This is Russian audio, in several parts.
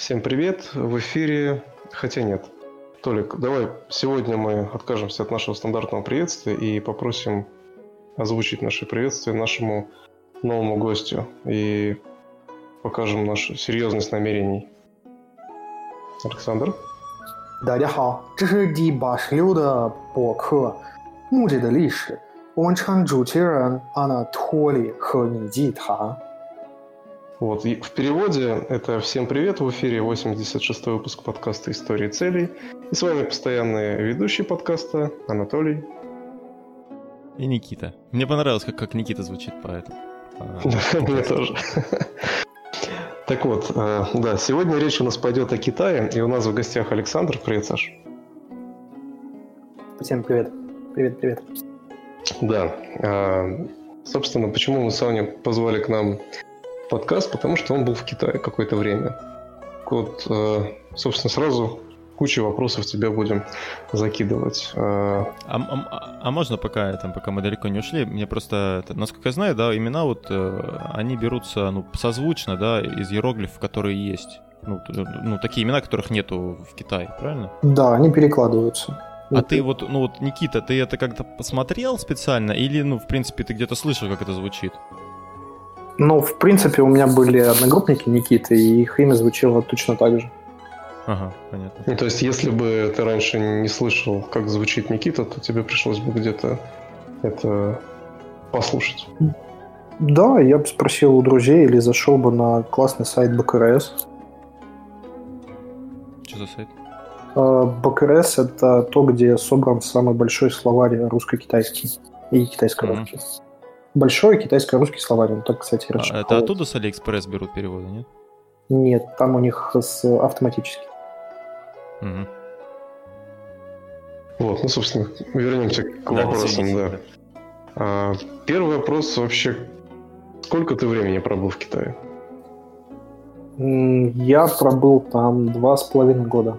Всем привет! В эфире... Хотя нет. Толик, давай сегодня мы откажемся от нашего стандартного приветствия и попросим озвучить наше приветствие нашему новому гостю и покажем нашу серьезность намерений. Александр? 大家好，这是第八十六的播客《木里的历史》，我们称主持人安娜托里和尼基塔。 Вот, и в переводе это «Всем привет» в эфире 86 выпуск подкаста «Истории целей». И с вами постоянные ведущие подкаста Анатолий. И Никита. Мне понравилось, как, как Никита звучит по этому. по- Мне тоже. Так вот, э, да, сегодня речь у нас пойдет о Китае, и у нас в гостях Александр. Привет, Саш. Всем привет. Привет, привет. Да, э, собственно, почему мы с вами позвали к нам подкаст, потому что он был в Китае какое-то время. Вот, э, собственно, сразу кучу вопросов тебе будем закидывать. Э, А, а- а можно пока, там, пока мы далеко не ушли, мне просто, насколько я знаю, да, имена вот, э, они берутся, ну, созвучно, да, из иероглифов, которые есть. Ну, ну, такие имена, которых нету в Китае, правильно? Да, они перекладываются. А ты вот, ну вот, Никита, ты это как-то посмотрел специально или, ну, в принципе, ты где-то слышал, как это звучит? Ну, в принципе, у меня были одногруппники Никиты, и их имя звучало точно так же. Ага, понятно. ну, то есть, если бы ты раньше не слышал, как звучит Никита, то тебе пришлось бы где-то это послушать. Да, я бы спросил у друзей или зашел бы на классный сайт БКРС. Что за сайт? Э, БКРС — это то, где собран самый большой словарь русско-китайский и китайско-русский. Большой китайско-русский словарь, он так, кстати, А, это оттуда с Алиэкспресс берут переводы, нет? Нет, там у них с автоматически. Мгм. Вот, ну, собственно, вернемся к Да, вопросам, да. А, первый вопрос вообще, сколько ты времени пробыл в Китае? Я пробыл там два с половиной года.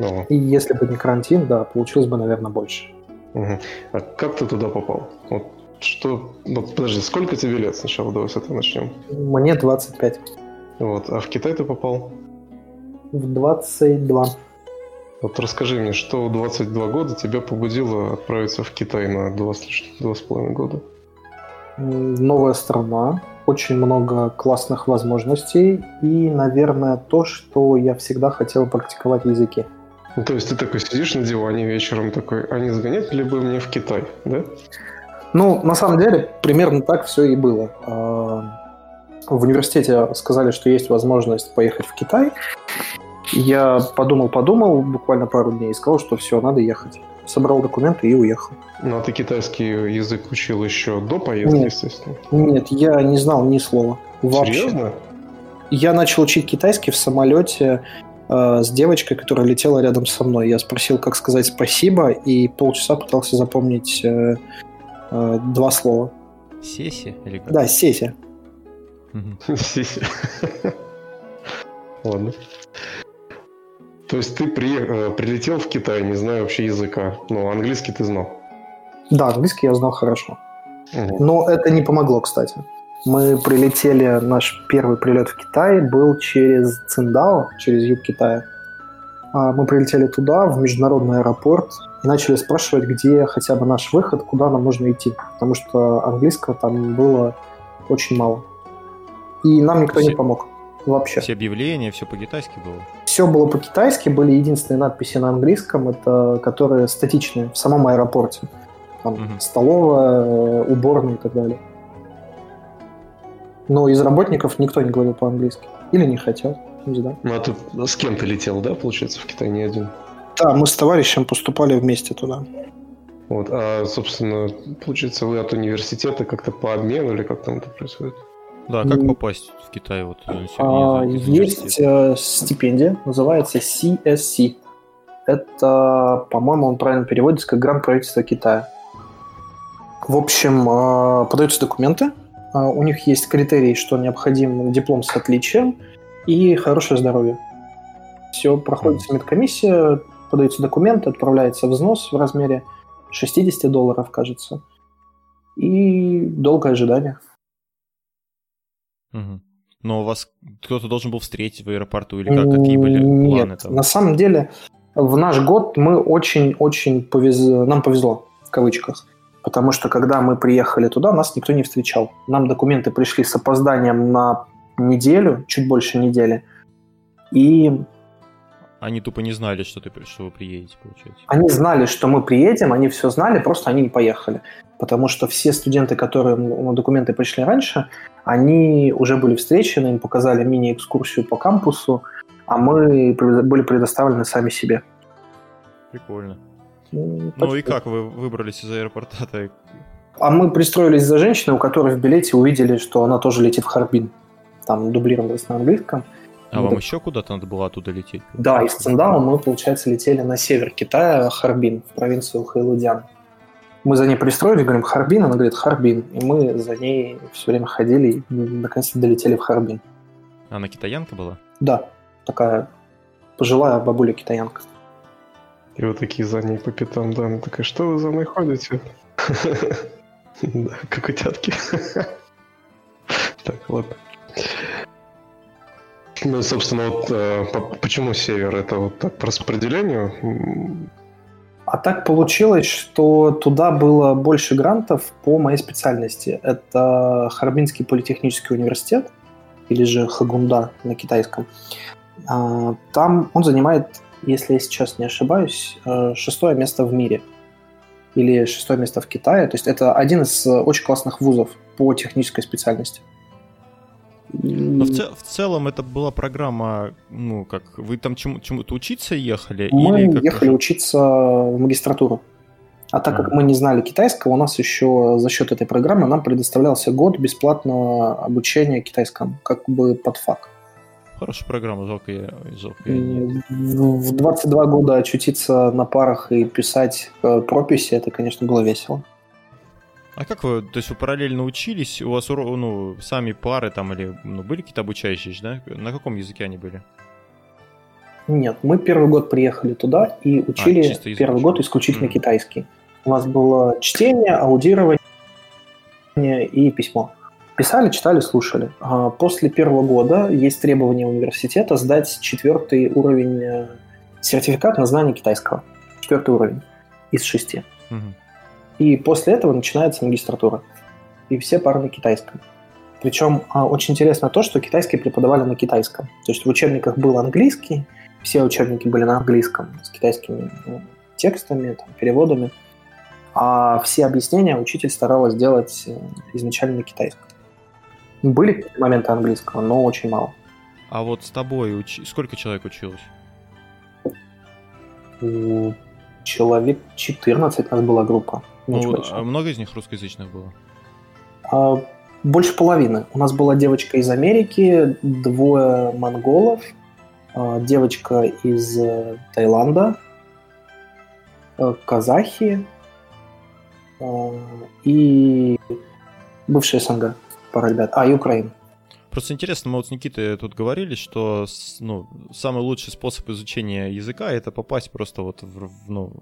Ну, И если бы не карантин, да, получилось бы, наверное, больше. мгм. А как ты туда попал? Вот что... Вот, подожди, сколько тебе лет сначала? Давай с этого начнем. Мне 25. Вот, а в Китай ты попал? В 22. Вот расскажи мне, что в 22 года тебя побудило отправиться в Китай на два с половиной года? Новая страна, очень много классных возможностей и, наверное, то, что я всегда хотел практиковать языки. Ну, то есть ты такой сидишь на диване вечером такой, а не сгонять ли бы мне в Китай, да? Ну, на самом деле, примерно так все и было. А, В университете сказали, что есть возможность поехать в Китай. Я подумал-подумал, буквально пару дней, и сказал, что все, надо ехать. Собрал документы и уехал. Ну, а ты китайский язык учил еще до поездки, Нет. естественно. Нет, я не знал ни слова. Вообще. Серьезно? Я начал учить китайский в самолете э, с девочкой, которая летела рядом со мной. Я спросил, как сказать спасибо, и полчаса пытался запомнить э, э, два слова. Сеси или как? Да, сеся. Мгм. Сиси. Ладно. То есть ты приех- э, прилетел в Китай, не зная вообще языка. Ну, английский ты знал. Да, английский я знал хорошо. Но это не помогло, кстати. Мы прилетели, наш первый прилет в Китай был через Циндао, через юг Китая. А, Мы прилетели туда, в международный аэропорт, и начали спрашивать, где хотя бы наш выход, куда нам нужно идти. Потому что английского там было очень мало. И нам никто не Все- помог. Вообще. Все объявления, все по-китайски было. Все было по-китайски, были единственные надписи на английском, это которые статичные в самом аэропорте. Там Мгм. столовая, э, уборная и так далее. Но из работников никто не говорил по-английски. Или не хотел, не знаю. Ну, а ты с кем ты летел, да, получается, в Китай не один? Да, мы с товарищем поступали вместе туда. Вот, а, собственно, получается, вы от университета как-то по обмену или как там это происходит? Да, как попасть в Китай? Вот, э, А, есть э, стипендия, называется CSC. Это, по-моему, он правильно переводится как грант правительства Китая. В общем, э, подаются документы, э, у них есть критерий, что необходим диплом с отличием и хорошее здоровье. Все, проходит медкомиссия, подаются документы, отправляется взнос в размере 60 долларов, кажется. И долгое ожидание. Мгм. Но вас кто-то должен был встретить в аэропорту или как? Какие были планы Нет, там? на самом деле в наш год мы очень-очень повезло, нам повезло, в кавычках. Потому что когда мы приехали туда, нас никто не встречал. Нам документы пришли с опозданием на неделю, чуть больше недели. И они тупо не знали, что, ты, что вы приедете, получается. Они знали, что мы приедем, они все знали, просто они не поехали. Потому что все студенты, которые на документы пришли раньше, они уже были встречены, им показали мини-экскурсию по кампусу, а мы были предоставлены сами себе. Прикольно. Ну, ну и как вы выбрались из аэропорта-то? А мы пристроились за женщиной, у которой в билете увидели, что она тоже летит в Харбин. Там дублировалось на английском. А вам еще куда-то надо было оттуда лететь? Да, из Циндао мы, получается, летели на север Китая, Харбин, в провинцию Хэйлудян. Мы за ней пристроились, говорим Харбин, она говорит Харбин. И мы за ней все время ходили и наконец-то долетели в Харбин. Она китаянка была? Да, такая пожилая бабуля-китаянка. И вот такие за ней по пятам, да, она такая, что вы за мной ходите? Да, как утятки. Так, ладно. Ну, собственно, вот э, почему север? Это вот так по распределению? А так получилось, что туда было больше грантов по моей специальности. Это Харбинский политехнический университет, или же Хагунда на китайском. А, там он занимает, если я сейчас не ошибаюсь, э, шестое место в мире. Или шестое место в Китае. То есть это один из очень классных вузов по технической специальности. Но в, цел, в целом это была программа, ну, как, вы там чему- чему-то учиться ехали? Мы или как ехали учиться в магистратуру. А так как мы не знали китайского, у нас еще за счет этой программы нам предоставлялся год бесплатного обучения китайскому, как бы под фак. Хорошая программа, жалко я, жалко я нет. В 22 года очутиться на парах и писать э, прописи, это, конечно, было весело. А как вы, то есть вы параллельно учились, у вас ну, сами пары там или ну, были какие-то обучающие, да? На каком языке они были? Нет, мы первый год приехали туда и а, учили а, первый год исключительно mm. китайский. У нас было чтение, аудирование и письмо. Писали, читали, слушали. А после первого года есть требование университета сдать четвертый уровень э, сертификат на знание китайского. Четвертый уровень из шести. Угу. И после этого начинается магистратура. И все пары на китайском. Причем а, очень интересно то, что китайские преподавали на китайском. То есть в учебниках был английский, все учебники были на английском с китайскими ну, текстами, там, переводами. А все объяснения учитель старалась делать э, изначально на китайском. Были моменты английского, но очень мало. А вот с тобой уч... сколько человек училось? Человек 14 у нас была группа. Ну, а много из них русскоязычных было? А, больше половины. У нас была девочка из Америки, двое монголов, а, девочка из э, Таиланда, э, казахи а, и бывшая СНГ пара ребят. А, и Украина. Просто интересно, мы вот с Никитой тут говорили, что ну, самый лучший способ изучения языка это попасть просто вот в, ну,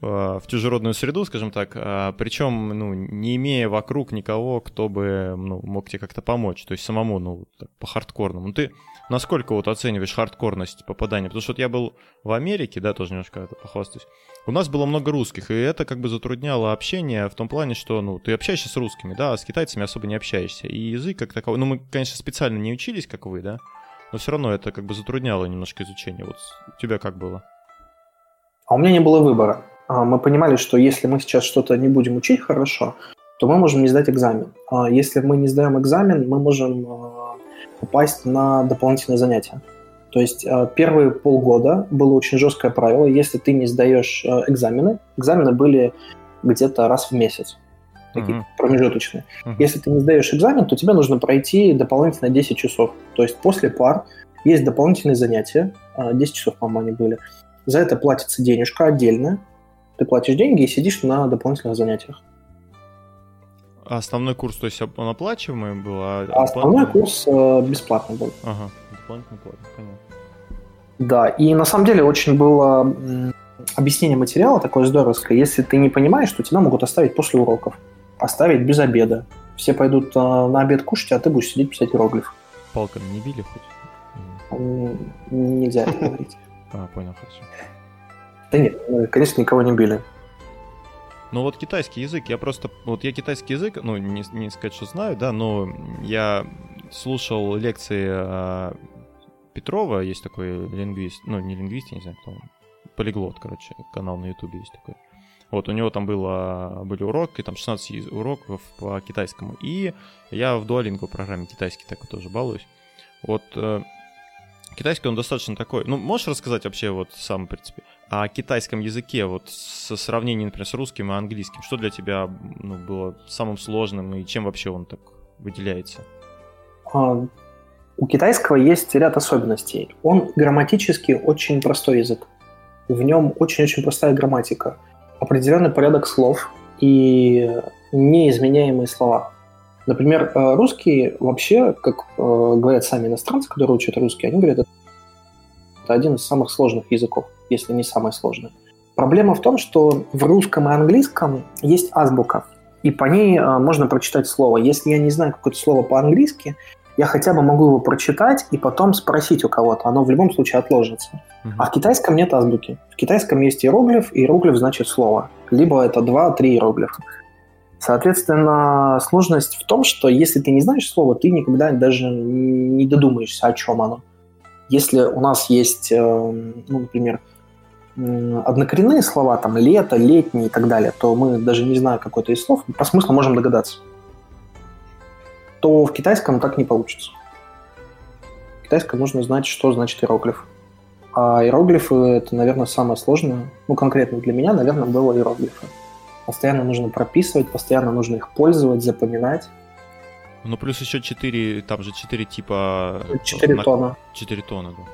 в чужеродную среду, скажем так, а, причем, ну, не имея вокруг никого, кто бы, ну, мог тебе как-то помочь, то есть самому, ну, по хардкорному. Ну, ты насколько вот оцениваешь хардкорность попадания? Потому что вот я был в Америке, да, тоже немножко это похвастаюсь, у нас было много русских, и это как бы затрудняло общение в том плане, что, ну, ты общаешься с русскими, да, а с китайцами особо не общаешься. И язык как таковой, ну, мы, конечно, специально не учились, как вы, да, но все равно это как бы затрудняло немножко изучение. Вот у тебя как было? А у меня не было выбора. А, мы понимали, что если мы сейчас что-то не будем учить хорошо, то мы можем не сдать экзамен. А если мы не сдаем экзамен, мы можем а, попасть на дополнительные занятия. То есть первые полгода было очень жесткое правило, если ты не сдаешь экзамены, экзамены были где-то раз в месяц, такие uh-huh. промежуточные. Uh-huh. Если ты не сдаешь экзамен, то тебе нужно пройти дополнительно 10 часов. То есть после пар есть дополнительные занятия, 10 часов, по-моему, они были. За это платится денежка отдельно, ты платишь деньги и сидишь на дополнительных занятиях. А основной курс, то есть он оплачиваемый был? А, а основной курс э, бесплатный был. Ага, дополнительно платный, понятно. Да, и на самом деле очень было объяснение материала такое здоровское. Если ты не понимаешь, то тебя могут оставить после уроков. Оставить без обеда. Все пойдут э, на обед кушать, а ты будешь сидеть писать иероглиф. палками не били хоть? Нельзя это говорить. А, понял, хорошо. Да нет, конечно, никого не били. Ну вот китайский язык, я просто, вот я китайский язык, ну не, не сказать, что знаю, да, но я слушал лекции а, Петрова, есть такой лингвист, ну не лингвист, я не знаю, кто он, полиглот, короче, канал на ютубе есть такой. Вот, у него там было, были уроки, там 16 уроков по китайскому. И я в Duolingo программе китайский так тоже балуюсь. Вот э, китайский, он достаточно такой... Ну, можешь рассказать вообще вот сам, в принципе, о китайском языке, вот со сравнением, например, с русским и английским? Что для тебя ну, было самым сложным и чем вообще он так выделяется? А, у китайского есть ряд особенностей. Он грамматически очень простой язык. В нем очень-очень простая грамматика определенный порядок слов и неизменяемые слова. Например, э, русский вообще, как э, говорят сами иностранцы, которые учат русский, они говорят, это один из самых сложных языков, если не самый сложный. Проблема в том, что в русском и английском есть азбука, и по ней э, можно прочитать слово. Если я не знаю какое-то слово по-английски, я хотя бы могу его прочитать и потом спросить у кого-то. Оно в любом случае отложится. Uh-huh. А в китайском нет азбуки. В китайском есть иероглиф, иероглиф значит слово. Либо это два-три иероглифа. Соответственно, сложность в том, что если ты не знаешь слово, ты никогда даже не додумаешься, о чем оно. Если у нас есть, э, ну, например, однокоренные слова, там, лето, летний и так далее, то мы даже не зная какой-то из слов, по смыслу можем догадаться то в китайском так не получится. В китайском нужно знать, что значит иероглиф. А иероглифы — это, наверное, самое сложное. Ну, конкретно для меня, наверное, было иероглифы. Постоянно нужно прописывать, постоянно нужно их пользовать, запоминать. Ну, плюс еще четыре, там же четыре типа... Четыре на... тона. Четыре тона, да.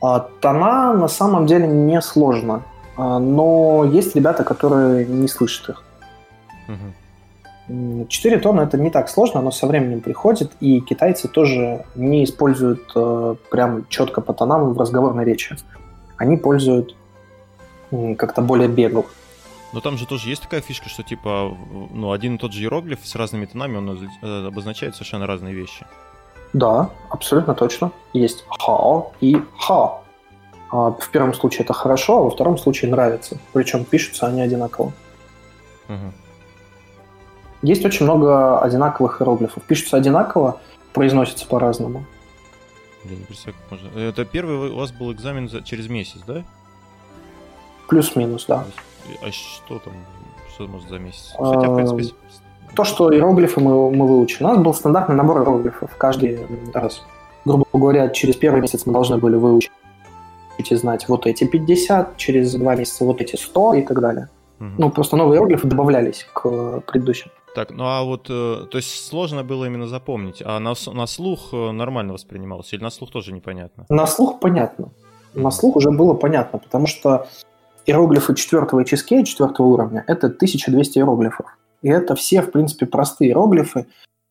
А, тона на самом деле не сложно, а, но есть ребята, которые не слышат их. Угу. 4 тонны это не так сложно, но со временем приходит, и китайцы тоже не используют э, прям четко по тонам в разговорной речи. Они пользуют э, как-то более беглых. Но там же тоже есть такая фишка, что типа ну, один и тот же иероглиф с разными тонами, он э, обозначает совершенно разные вещи. Да, абсолютно точно. Есть хао и ха. А, в первом случае это хорошо, а во втором случае нравится. Причем пишутся они одинаково. Угу. Есть очень много одинаковых иероглифов. Пишутся одинаково, произносятся по-разному. Я не представляю, как можно. Это первый у вас был экзамен за, через месяц, да? Плюс-минус, да. А что там? Что может за месяц? Хотя, в принципе... То, что иероглифы мы, мы выучили. У нас был стандартный набор иероглифов каждый раз. Грубо говоря, через первый месяц мы должны были выучить и знать вот эти 50, через два месяца вот эти 100 и так далее. Угу. Ну, просто новые иероглифы добавлялись к предыдущим. Так, ну а вот, э, то есть сложно было именно запомнить, а на, на слух э, нормально воспринималось или на слух тоже непонятно? На слух понятно. На слух уже было понятно, потому что иероглифы четвертого HSK, четвертого уровня, это 1200 иероглифов. И это все, в принципе, простые иероглифы,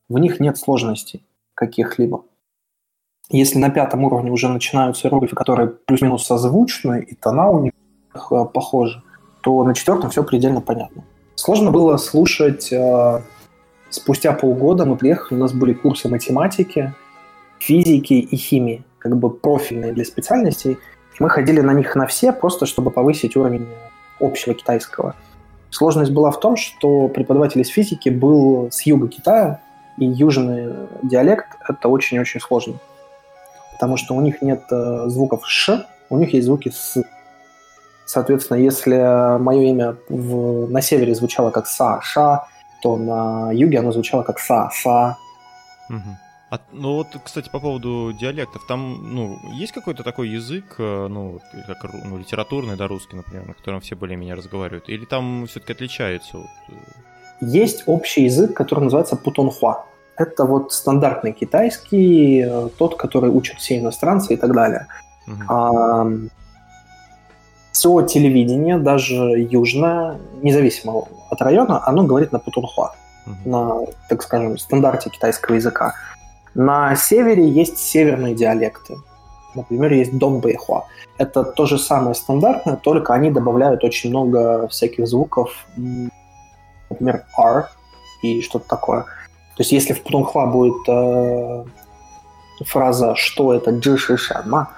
в них нет сложностей каких-либо. Если на пятом уровне уже начинаются иероглифы, которые плюс-минус созвучны, и тона у них э, похожи, то на четвертом все предельно понятно. Сложно было слушать э, спустя полгода мы приехали, у нас были курсы математики, физики и химии, как бы профильные для специальностей. Мы ходили на них на все, просто чтобы повысить уровень общего китайского. Сложность была в том, что преподаватель из физики был с юга Китая, и южный диалект — это очень-очень сложно. Потому что у них нет э, звуков «ш», у них есть звуки «с». Соответственно, если мое имя в, на севере звучало как Саша, то на юге оно звучало как Са-Са. Угу. А, ну вот, кстати, по поводу диалектов, там, ну, есть какой-то такой язык, э, ну, как ну, литературный, да, русский, например, на котором все более-менее разговаривают, или там все-таки отличается? Вот? Э? Есть общий язык, который называется путонхуа. Это вот стандартный китайский, э, тот, который учат все иностранцы и так далее. Угу. А, все телевидение, даже южное, независимо от района, оно говорит на путунхуа, mm-hmm. на, так скажем, стандарте китайского языка. На севере есть северные диалекты. Например, есть донбэйхуа. Это то же самое стандартное, только они добавляют очень много всяких звуков, например, R и что-то такое. То есть если в путунхуа будет э, фраза «что это джишишама»,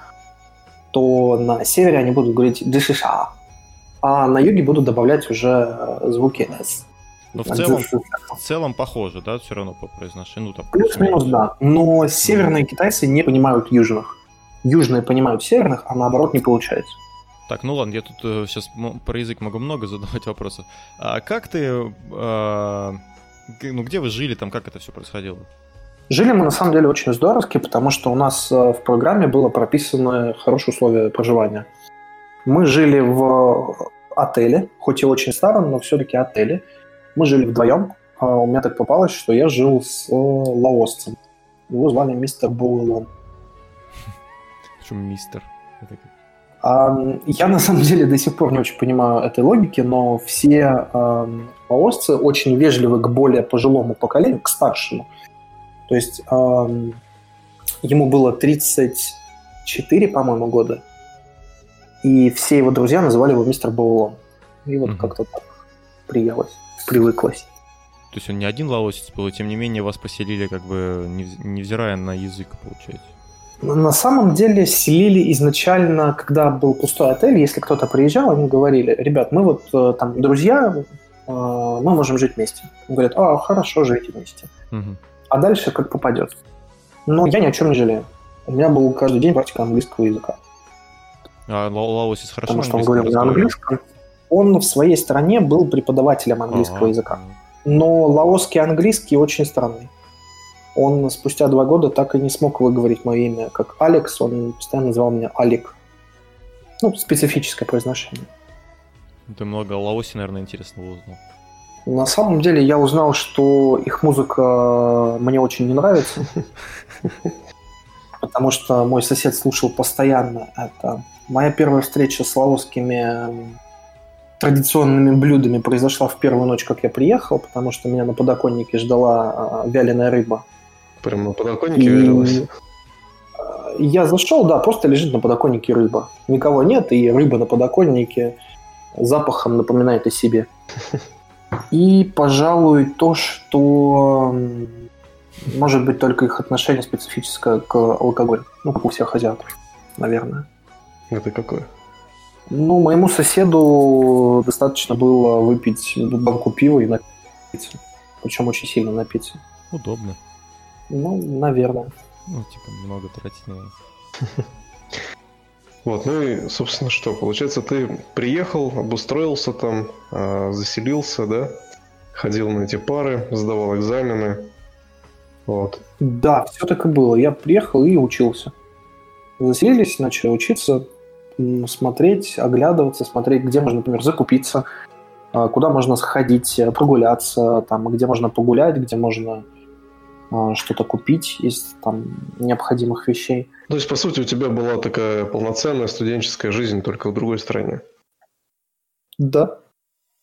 то на севере они будут говорить джишиша, а на юге будут добавлять уже э, звуки «с». Но в целом, в целом похоже, да, все равно по произношению. Ну, там, Плюс-минус, да. Но северные китайцы не понимают южных. Южные понимают северных, а наоборот не получается. Так, ну ладно, я тут э, сейчас про язык могу много задавать вопросов. А как ты, э, ну где вы жили там, как это все происходило? Жили мы на самом деле очень здоровски, потому что у нас э, в программе было прописаны хорошие условия проживания. Мы жили в отеле, хоть и очень старом, но все-таки отеле. Мы жили вдвоем. А у меня так попалось, что я жил с э, лаосцем. Его звали мистер Боуэлон. Почему мистер? Я на самом деле до сих пор не очень понимаю этой логики, но все э, лаосцы очень вежливы к более пожилому поколению, к старшему. То есть э, ему было 34, по-моему, года, и все его друзья называли его мистер Боулон. И вот mm-hmm. как-то так приелось, привыклось. То есть он не один лаосец был, и тем не менее вас поселили, как бы невзирая на язык, получается. На самом деле селили изначально, когда был пустой отель, если кто-то приезжал, они говорили, ребят, мы вот э, там друзья, э, мы можем жить вместе. Говорят, а, хорошо, живите вместе. Угу. А дальше как попадет. Но я ни о чем не жалею. У меня был каждый день практика английского языка. А Лаосис хорошо Потому что он говорил на английском. Он в своей стране был преподавателем английского ага. языка. Но лаосский английский очень странный он спустя два года так и не смог выговорить мое имя как Алекс, он постоянно называл меня Алик. Ну, специфическое произношение. Ты много о Лаосе, наверное, интересного узнал. На самом деле я узнал, что их музыка мне очень не нравится. Потому что мой сосед слушал постоянно это. Моя первая встреча с лаосскими традиционными блюдами произошла в первую ночь, как я приехал, потому что меня на подоконнике ждала а, вяленая рыба. Прям на подоконнике и... Я зашел, да, просто лежит на подоконнике рыба. Никого нет, и рыба на подоконнике запахом напоминает о себе. И, пожалуй, то, что может быть только их отношение специфическое к алкоголю. Ну, как у всех азиатов, наверное. Это какое? Ну, моему соседу достаточно было выпить банку пива и напиться. Причем очень сильно напиться. Удобно. Ну, наверное. Ну, типа, много тратить надо. Вот, ну и, собственно, что? Получается, ты приехал, обустроился там, а, заселился, да? Ходил на эти пары, сдавал экзамены. Вот. Да, все так и было. Я приехал и учился. Заселились, начали учиться, смотреть, оглядываться, смотреть, где можно, например, закупиться, а, куда можно сходить, прогуляться, там, где можно погулять, где можно а, что-то купить из там, необходимых вещей. То есть, по сути, у тебя была такая полноценная студенческая жизнь, только в другой стране. Да.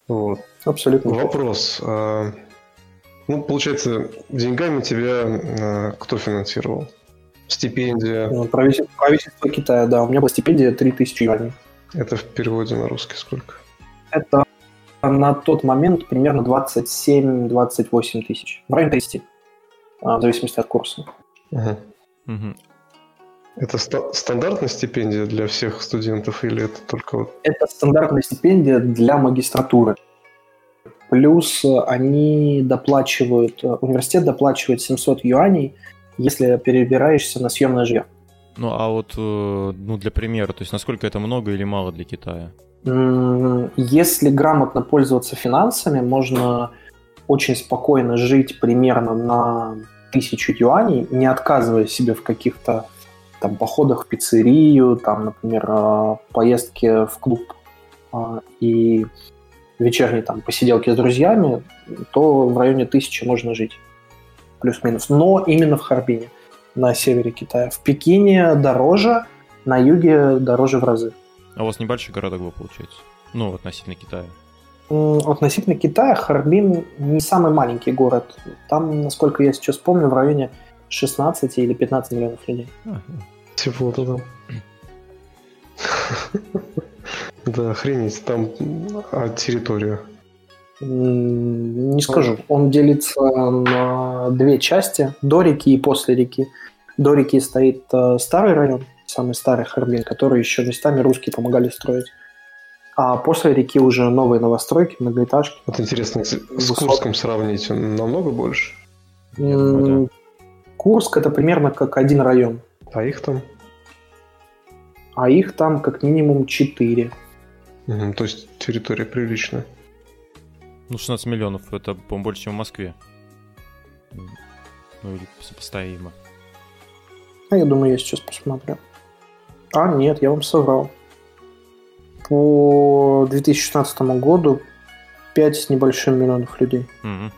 Вот. Абсолютно. Вопрос. А, ну, получается, деньгами тебя кто финансировал? Стипендия? Ну, правительство, правительство Китая, да. У меня была стипендия 3000 юаней. Это в переводе на русский сколько? Это на тот момент примерно 27-28 тысяч. В районе 30. А, в зависимости от курса. Угу. Угу. Это ста- стандартная стипендия для всех студентов или это только вот... Это стандартная стипендия для магистратуры. Плюс они доплачивают, университет доплачивает 700 юаней, если перебираешься на съемное жилье. Ну, а вот, э, ну, для примера, то есть насколько это много или мало для Китая? Если грамотно пользоваться финансами, можно очень спокойно жить примерно на тысячу юаней, не отказывая себе в каких-то там походах в пиццерию, там, например, э, поездки в клуб э, и вечерние там посиделки с друзьями, то в районе тысячи можно жить. Плюс-минус. Но именно в Харбине, на севере Китая. В Пекине дороже, на юге дороже в разы. А у вас небольшой городок был, получается? Ну, относительно Китая относительно Китая Харбин не самый маленький город. Там, насколько я сейчас помню, в районе 16 или 15 миллионов людей. Всего-то там. Да, охренеть, там а территория? Не скажу. Он делится на две части, до реки и после реки. До реки стоит э, старый район, самый старый Харбин, который еще местами русские помогали строить. А после реки уже новые новостройки, многоэтажки. Вот интересно, с Высот... Курском сравнить, он намного больше? М- Курск это примерно как один район. А их там? А их там как минимум четыре. Угу, то есть территория приличная. Ну, 16 миллионов, это, по-моему, больше, чем в Москве. Ну, или сопоставимо. А я думаю, я сейчас посмотрю. А, нет, я вам соврал. По 2016 году 5 с небольшим миллионов людей. Угу.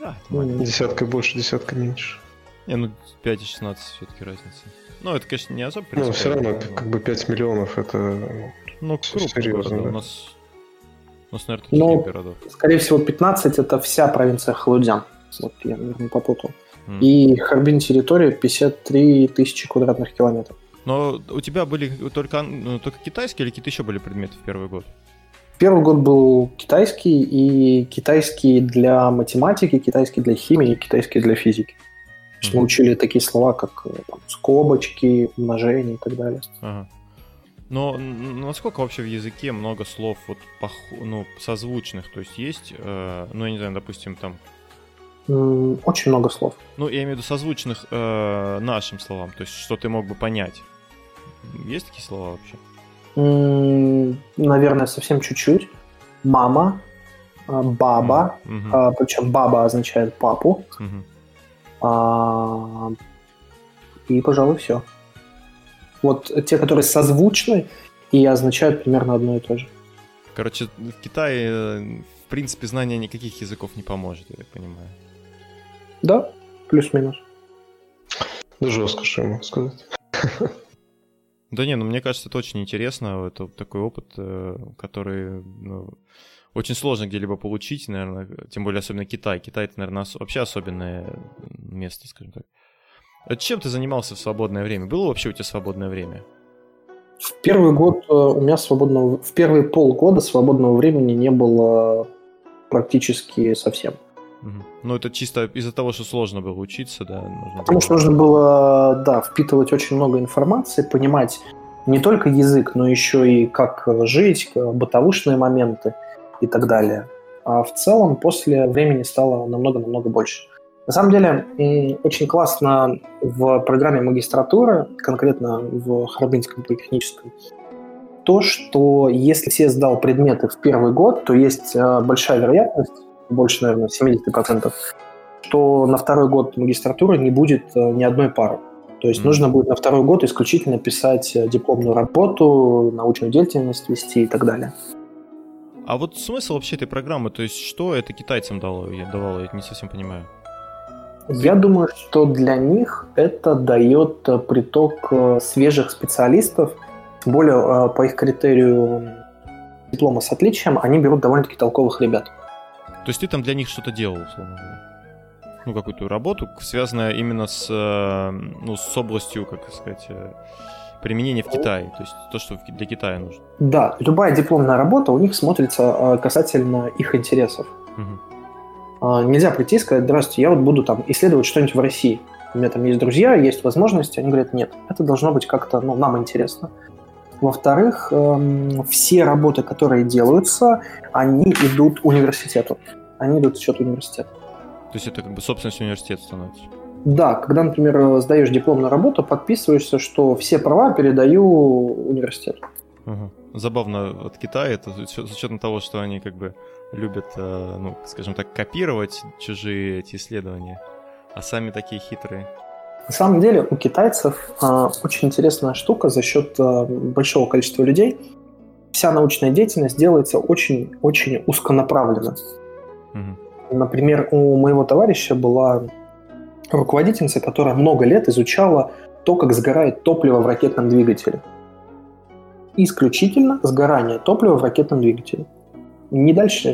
А, десятка больше, десятка меньше. Не, ну 5 и 16 все-таки разница. Ну, это, конечно, не особо Ну, все равно, но... как бы 5 миллионов, это ну, крупно, серьезно, да. У нас, у нас, наверное, таких Но, городов. Скорее всего, 15 это вся провинция Халудян. Вот я, наверное, попутал. Mm. И Харбин территория 53 тысячи квадратных километров. Но у тебя были только, ну, только китайские или какие-то еще были предметы в первый год? Первый год был китайский, и китайский для математики, китайский для химии, китайский для физики. Mm-hmm. Мы учили такие слова, как э, там, скобочки, умножение и так далее. Ага. Но насколько вообще в языке много слов вот пох... ну, созвучных? То есть есть, э, ну, я не знаю, допустим, там... Очень много слов. Ну, я имею в виду созвучных э, нашим словам, то есть что ты мог бы понять. Есть такие слова вообще? Наверное, совсем чуть-чуть. Мама, э, баба, mm-hmm. причем баба означает папу. Mm-hmm. И, пожалуй, все. Вот те, которые созвучны и означают примерно одно и то же. Короче, в Китае, э, в принципе, знание никаких языков не поможет, я так понимаю. Да, плюс-минус. Да жестко, что я могу сказать. Да не, ну мне кажется, это очень интересно. Это такой опыт, э, который ну, очень сложно где-либо получить, наверное, тем более особенно Китай. Китай это, наверное, вообще особенное место, скажем так. Чем ты занимался в свободное время? Было вообще у тебя свободное время? В первый год э, у меня свободного... В первые полгода свободного времени не было практически совсем. Ну, это чисто из-за того, что сложно было учиться, да? Нужно Потому было... что нужно было, да, впитывать очень много информации, понимать не только язык, но еще и как жить, бытовушные моменты и так далее. А в целом после времени стало намного-намного больше. На самом деле, очень классно в программе магистратуры, конкретно в Харбинском политехническом, то, что если все сдал предметы в первый год, то есть э, большая вероятность, больше, наверное, 70%, что на второй год магистратуры не будет э, ни одной пары. То есть mm-hmm. нужно будет на второй год исключительно писать э, дипломную работу, научную деятельность вести и так далее. А вот смысл вообще этой программы, то есть что это китайцам дало, я давало, я не совсем понимаю. Я думаю, что для них это дает э, приток э, свежих специалистов. Тем более, э, по их критерию диплома с отличием, они берут довольно-таки толковых ребят. То есть ты там для них что-то делал, условно говоря? Ну, какую-то работу, связанную именно с, ну, с областью, как сказать, применения в Китае, то есть то, что для Китая нужно. Да, любая дипломная работа у них смотрится касательно их интересов. Угу. А, нельзя прийти и сказать, здравствуйте, я вот буду там исследовать что-нибудь в России. У меня там есть друзья, есть возможности. Они говорят, нет, это должно быть как-то, ну, нам интересно. Во-вторых, эм, все работы, которые делаются, они идут университету. Они идут в счет университета. То есть это как бы собственность университета становится? Да, когда, например, сдаешь дипломную работу, подписываешься, что все права передаю университету. Угу. Забавно от Китая, это с учетом того, что они как бы любят, э, ну, скажем так, копировать чужие эти исследования, а сами такие хитрые. На самом деле у китайцев э, очень интересная штука за счет э, большого количества людей. Вся научная деятельность делается очень-очень узконаправленно. Угу. Например, у моего товарища была руководительница, которая много лет изучала то, как сгорает топливо в ракетном двигателе. Исключительно сгорание топлива в ракетном двигателе. Не дальше,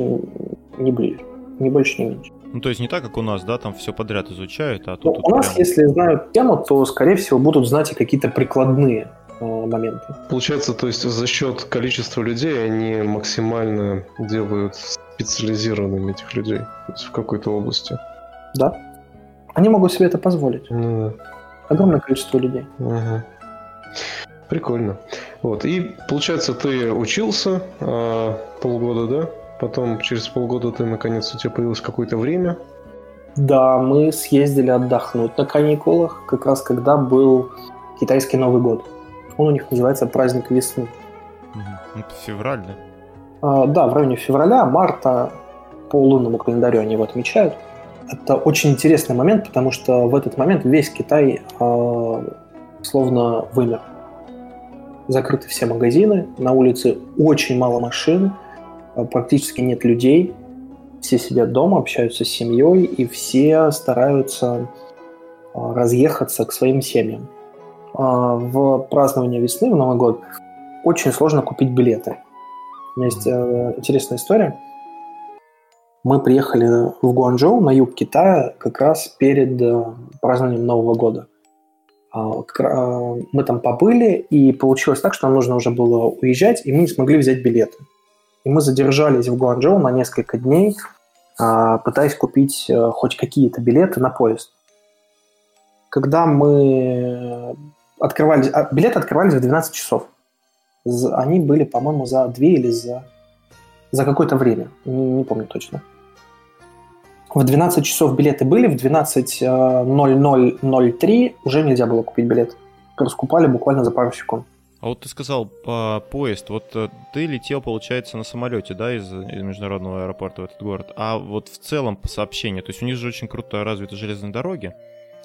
не ближе. Не больше, не меньше. Ну, то есть не так, как у нас, да, там все подряд изучают, а тут... Ну, у нас, прям... если знают тему, то, скорее всего, будут знать и какие-то прикладные э, моменты. Получается, то есть за счет количества людей они максимально делают специализированными этих людей то есть в какой-то области. Да. Они могут себе это позволить. Ну, да. огромное количество людей. Угу. Прикольно. Вот. И получается, ты учился э, полгода, да? Потом через полгода ты наконец у тебя появилось какое-то время. Да, мы съездили отдохнуть на каникулах, как раз когда был китайский Новый год. Он у них называется праздник весны. Это февраль, да? А, да, в районе февраля, марта по лунному календарю они его отмечают. Это очень интересный момент, потому что в этот момент весь Китай э, словно вымер. Закрыты все магазины, на улице очень мало машин, э, практически нет людей, все сидят дома, общаются с семьей, и все стараются э, разъехаться к своим семьям. Э, в празднование весны, в Новый год, очень сложно купить билеты. У меня есть э, интересная история – мы приехали в Гуанчжоу, на юг Китая, как раз перед э, празднованием Нового года. А, а, мы там побыли, и получилось так, что нам нужно уже было уезжать, и мы не смогли взять билеты. И мы задержались в Гуанчжоу на несколько дней, а, пытаясь купить э, хоть какие-то билеты на поезд. Когда мы открывались... Билеты открывались в 12 часов. Они были, по-моему, за 2 или за за какое-то время, не, не помню точно. В 12 часов билеты были, в 12.00.03 э, уже нельзя было купить билет. Раскупали буквально за пару секунд. А вот ты сказал по поезд, вот э, ты летел, получается, на самолете, да, из, из международного аэропорта в этот город, а вот в целом по сообщению, то есть у них же очень круто развиты железные дороги,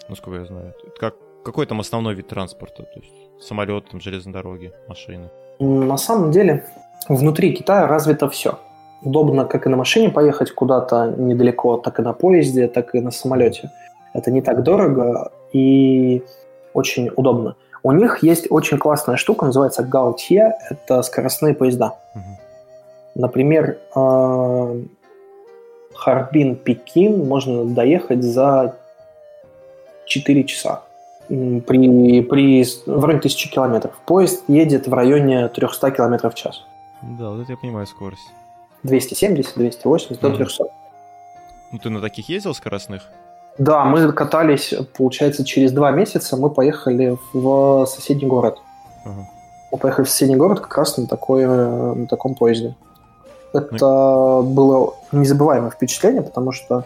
насколько я знаю. Как, какой там основной вид транспорта, то есть самолет, там, железные дороги, машины? На самом деле, внутри Китая развито все удобно как и на машине поехать куда-то недалеко, так и на поезде, так и на самолете. Это не так дорого и очень удобно. У них есть очень классная штука, называется Gautier, это скоростные поезда. Например, э, Харбин-Пекин можно доехать за 4 часа при, при в районе 1000 километров. Поезд едет в районе 300 километров в час. Да, вот это я понимаю скорость. 270, 280 до 300. Ну, ты на таких ездил скоростных? Да, мы катались, получается, через два месяца мы поехали в соседний город. Uh-huh. Мы поехали в соседний город как раз на, такой, на таком поезде. Это uh-huh. было незабываемое впечатление, потому что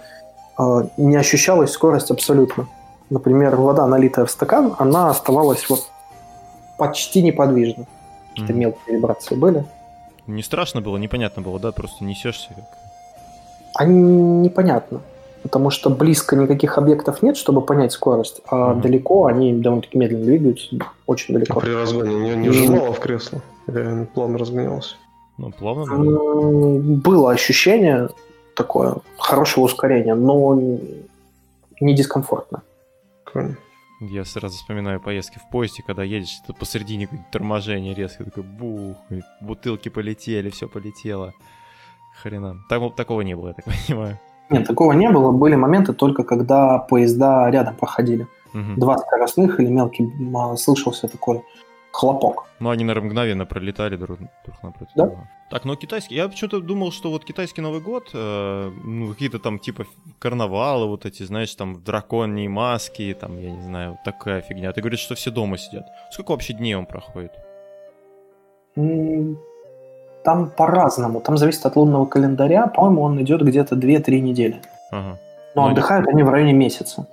э, не ощущалась скорость абсолютно. Например, вода, налитая в стакан, она оставалась вот почти неподвижно. Какие-то uh-huh. мелкие вибрации были. Не страшно было, непонятно было, да? Просто несешься как... А непонятно. Потому что близко никаких объектов нет, чтобы понять скорость, а угу. далеко они довольно-таки медленно двигаются, очень далеко. А при разгоне не, не вжимало в кресло? Реально плавно разгонялся? Ну, плавно было. Было ощущение такое, хорошего ускорения, но не дискомфортно. Понял. Я сразу вспоминаю поездки в поезде, когда едешь, то посередине торможение резко, такой бух, бутылки полетели, все полетело. Хрена. Так, такого не было, я так понимаю. Нет, такого не было. Были моменты только, когда поезда рядом проходили. Угу. Два скоростных или мелкий, слышался такой хлопок. Ну, они, наверное, мгновенно пролетали друг, друг напротив. Да? Так, ну китайский. Я почему-то думал, что вот китайский Новый год, э, ну, какие-то там типа карнавалы, вот эти, знаешь, там драконьи маски, там, я не знаю, вот такая фигня. А ты говоришь, что все дома сидят. Сколько вообще дней он проходит? Там по-разному. Там зависит от лунного календаря. По-моему, он идет где-то 2-3 недели. Ага. Но ну, отдыхают они в районе месяца.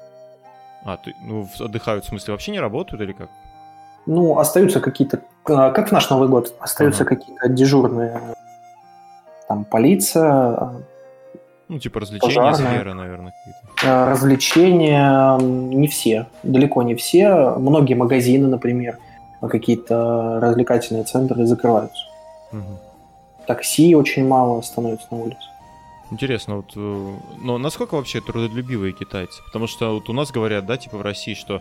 А, ты, ну, отдыхают, в смысле, вообще не работают или как? Ну, остаются какие-то, а, как в наш Новый год, остаются ага. какие-то дежурные, там, полиция, ну, типа развлечения пожарная. сфера, наверное, какие-то. А, развлечения не все, далеко не все. Многие магазины, например, какие-то развлекательные центры закрываются. Угу. Такси очень мало становится на улице. Интересно, вот, э, но насколько вообще трудолюбивые китайцы? Потому что вот у нас говорят, да, типа в России, что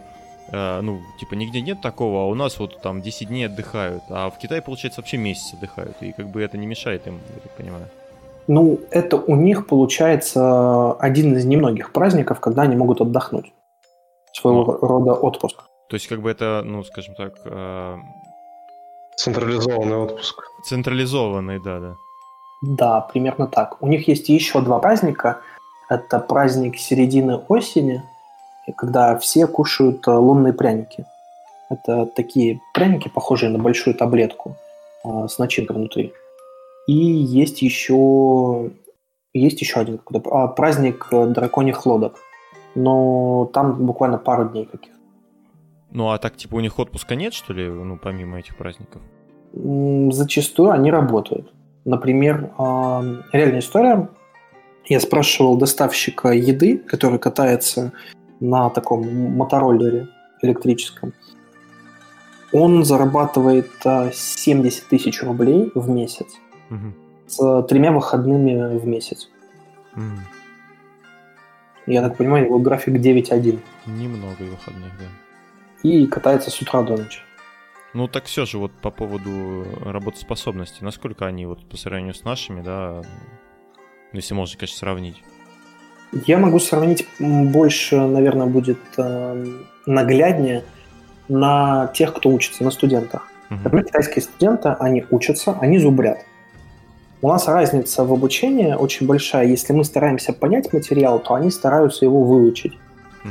Э, ну, типа, нигде нет такого, а у нас вот там 10 дней отдыхают, а в Китае, получается, вообще месяц отдыхают, и как бы это не мешает им, я так понимаю. Ну, это у них, получается, один из немногих праздников, когда они могут отдохнуть. Своего ну, рода отпуск. То есть, как бы это, ну, скажем так... Э... Централизованный отпуск. Централизованный, да, да. Да, примерно так. У них есть еще два праздника. Это праздник середины осени – когда все кушают э, лунные пряники. Это такие пряники, похожие на большую таблетку э, с начинкой внутри. И есть еще, есть еще один а, праздник драконьих лодок. Но там буквально пару дней каких. Ну а так, типа, у них отпуска нет, что ли, ну, помимо этих праздников? Зачастую они работают. Например, реальная история. Я спрашивал доставщика еды, который катается на таком мотороллере электрическом. Он зарабатывает 70 а, тысяч рублей в месяц угу. с тремя выходными в месяц. Угу. Я так понимаю, его график 9.1. Немного выходных, да. И катается с утра до ночи. Ну так все же вот по поводу работоспособности, насколько они вот по сравнению с нашими, да, если можно, конечно, сравнить. Я могу сравнить больше, наверное, будет э, нагляднее на тех, кто учится, на студентах. Uh-huh. Например, китайские студенты, они учатся, они зубрят. У нас разница в обучении очень большая. Если мы стараемся понять материал, то они стараются его выучить. Uh-huh.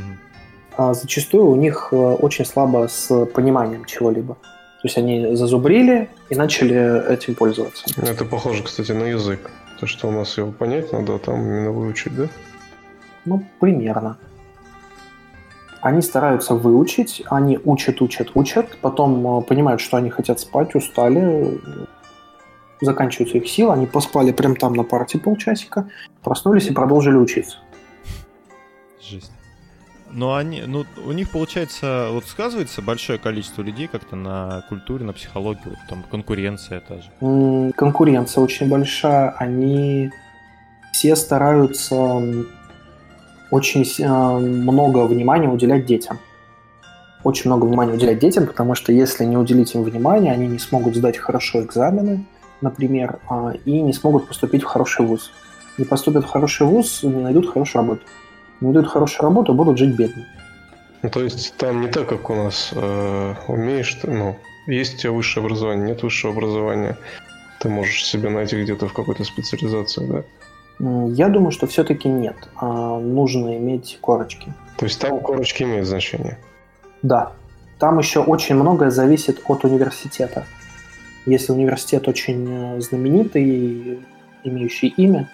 А зачастую у них э, очень слабо с пониманием чего-либо. То есть они зазубрили и начали этим пользоваться. Это похоже, кстати, на язык. То, что у нас его понять надо, а там именно выучить, да? Ну, примерно. Они стараются выучить, они учат, учат, учат, потом э, понимают, что они хотят спать, устали, заканчиваются их силы, они поспали прям там на парте полчасика, проснулись и продолжили учиться. Жесть. Но они, ну, у них получается, вот сказывается большое количество людей как-то на культуре, на психологии, вот там конкуренция та же. Конкуренция очень большая, они все стараются очень э, много внимания уделять детям. Очень много внимания уделять детям, потому что если не уделить им внимания, они не смогут сдать хорошо экзамены, например, а, и не смогут поступить в хороший вуз. Не поступят в хороший вуз, не найдут хорошую работу. Не найдут хорошую работу, будут жить бедно. Ну, то есть там не так, как у нас. Э, умеешь ну, есть у тебя высшее образование, нет высшего образования. Ты можешь себе найти где-то в какой-то специализации, да? Я думаю, что все-таки нет. А нужно иметь корочки. То есть там корочки имеют значение? Да. Там еще очень многое зависит от университета. Если университет очень э, знаменитый, имеющий имя,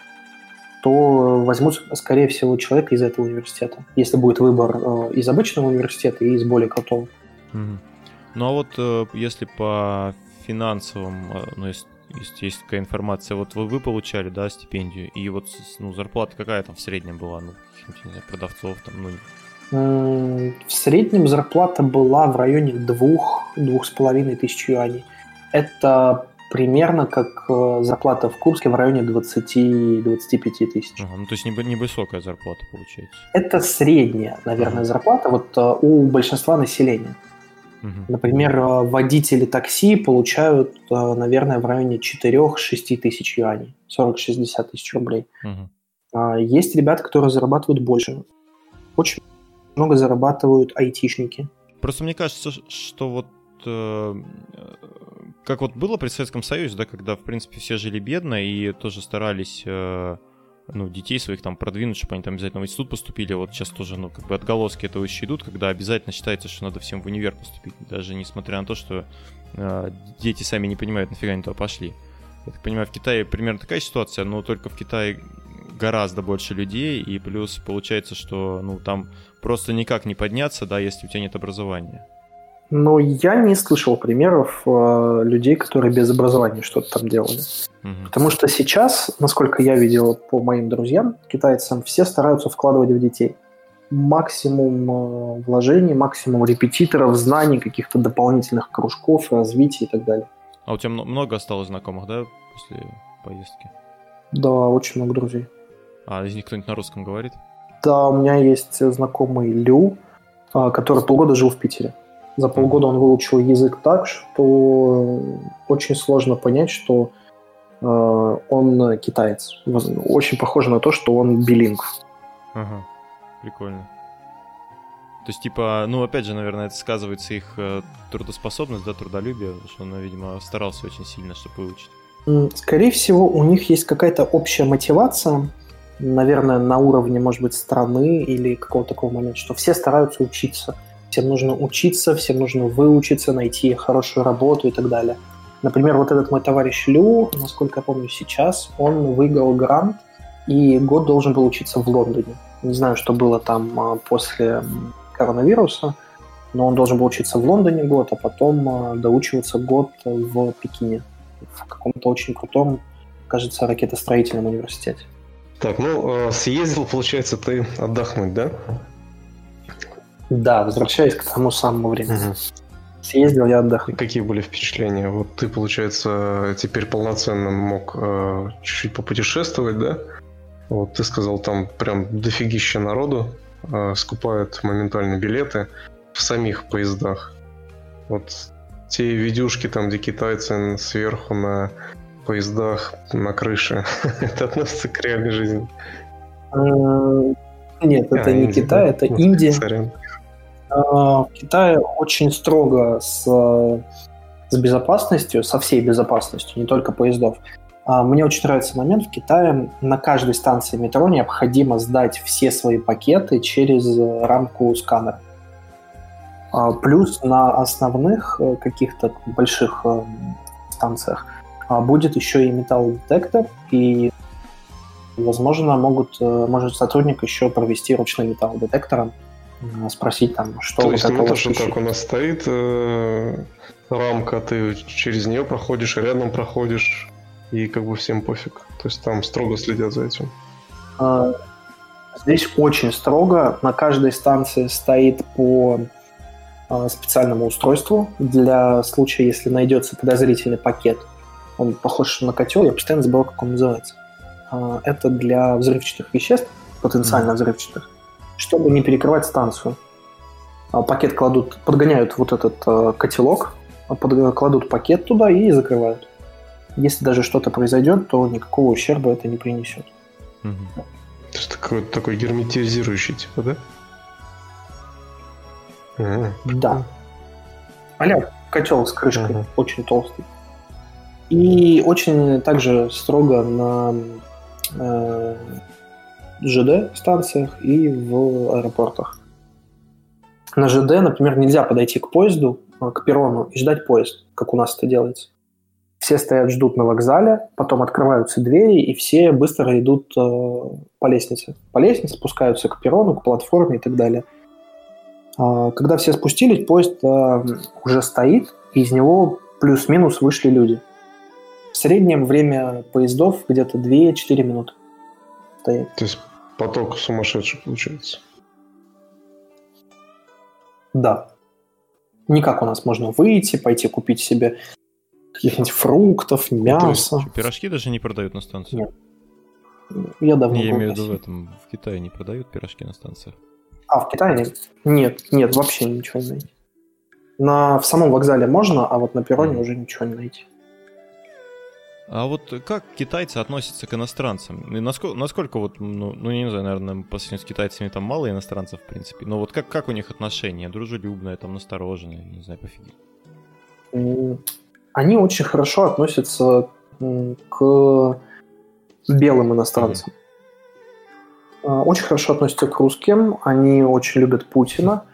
то возьмут, скорее всего, человека из этого университета. Если будет выбор э, из обычного университета и из более крутого. Угу. Ну а вот э, если по финансовым, ну, если есть, такая информация. Вот вы, вы получали, да, стипендию, и вот ну, зарплата какая там в среднем была, ну, не знаю, продавцов там, ну... В среднем зарплата была в районе двух-двух с половиной тысяч юаней. Это примерно как э, зарплата в Курске в районе 20-25 тысяч. Ага, ну то есть невысокая зарплата получается. Это средняя, наверное, ага. зарплата вот э, у большинства населения. Например, э, водители такси получают, э, наверное, в районе 4-6 тысяч юаней, 40-60 тысяч рублей. Угу. Есть ребята, которые зарабатывают больше. Очень много зарабатывают айтишники. Просто мне кажется, что вот э, как вот было при Советском Союзе, да, когда, в принципе, все жили бедно и тоже старались ну, детей своих там продвинуть, чтобы они там обязательно в институт поступили. Вот сейчас тоже, ну, как бы отголоски этого еще идут, когда обязательно считается, что надо всем в универ поступить, даже несмотря на то, что э, дети сами не понимают, нафига они туда пошли. Я так понимаю, в Китае примерно такая ситуация, но только в Китае гораздо больше людей, и плюс получается, что, ну, там просто никак не подняться, да, если у тебя нет образования. Но я не слышал примеров э, людей, которые без образования что-то там делали. Угу. Потому что сейчас, насколько я видел по моим друзьям, китайцам, все стараются вкладывать в детей. Максимум э, вложений, максимум репетиторов, знаний, каких-то дополнительных кружков, развития и так далее. А у тебя много осталось знакомых, да, после поездки? Да, очень много друзей. А из них кто-нибудь на русском говорит? Да, у меня есть знакомый Лю, э, который полгода жил в Питере. За полгода он выучил язык так, что очень сложно понять, что э, он китаец. Очень похоже на то, что он билинг. Ага, прикольно. То есть, типа, ну, опять же, наверное, это сказывается их э, трудоспособность, да, трудолюбие, что он, видимо, старался очень сильно, чтобы выучить. Скорее всего, у них есть какая-то общая мотивация. наверное, на уровне, может быть, страны или какого-то такого момента, что все стараются учиться. Всем нужно учиться, всем нужно выучиться, найти хорошую работу и так далее. Например, вот этот мой товарищ Лю, насколько я помню сейчас, он выиграл грант и год должен был учиться в Лондоне. Не знаю, что было там а, после коронавируса, но он должен был учиться в Лондоне год, а потом а, доучиваться год в Пекине, в каком-то очень крутом, кажется, ракетостроительном университете. Так, ну, а, съездил, получается, ты отдохнуть, да? Да, возвращаясь к тому самому времени. Угу. Съездил я отдохнуть. Какие были впечатления? Вот ты, получается, теперь полноценно мог э, чуть-чуть попутешествовать, да? Вот ты сказал, там прям дофигища народу э, скупают моментально билеты в самих поездах. Вот те видюшки там, где китайцы сверху на поездах на крыше, это относится к реальной жизни? Нет, это а, не Индия, Китай, это Индия. А, в Китае очень строго с, с безопасностью, со всей безопасностью, не только поездов. А, мне очень нравится момент в Китае. На каждой станции метро необходимо сдать все свои пакеты через рамку сканера. А, плюс на основных э, каких-то больших э, станциях будет еще и металлодетектор, и, возможно, могут, э, может сотрудник еще провести ручным металлодетектором, спросить там, что То вот есть не то, что так у нас стоит э, рамка, ты через нее проходишь, рядом проходишь, и как бы всем пофиг. То есть там строго следят за этим. А, здесь очень строго. На каждой станции стоит по а, специальному устройству для случая, если найдется подозрительный пакет. Он похож на котел, я постоянно забываю, как он называется. А, это для взрывчатых веществ, потенциально взрывчатых, чтобы не перекрывать станцию. Пакет кладут, подгоняют вот этот котелок, кладут пакет туда и закрывают если даже что-то произойдет, то никакого ущерба это не принесет. Угу. То есть такой, такой герметизирующий, типа, да? Ага. Да. Аля котел с крышкой, ага. очень толстый. И очень также строго на э, ЖД станциях и в аэропортах. На ЖД, например, нельзя подойти к поезду, э, к перрону и ждать поезд, как у нас это делается. Все стоят, ждут на вокзале, потом открываются двери, и все быстро идут э, по лестнице. По лестнице спускаются к перрону, к платформе и так далее. Э, когда все спустились, поезд э, уже стоит, и из него плюс-минус вышли люди. В среднем время поездов где-то 2-4 минуты стоит. То есть поток сумасшедший получается? Да. Никак у нас можно выйти, пойти купить себе каких-нибудь фруктов, мяса. есть, пирожки даже не продают на станции? Нет. Я давно Я имею в виду в этом, в Китае не продают пирожки на станциях? А, в Китае нет? Нет, нет, вообще ничего не найти. На, в самом вокзале можно, а вот на перроне mm. уже ничего не найти. А вот как китайцы относятся к иностранцам? насколько, насколько вот, ну, ну, не знаю, наверное, по сравнению с китайцами там мало иностранцев, в принципе, но вот как, как у них отношения? Дружелюбное, там, настороженное, не знаю, пофиги они очень хорошо относятся к белым иностранцам. Mm-hmm. Очень хорошо относятся к русским, они очень любят Путина.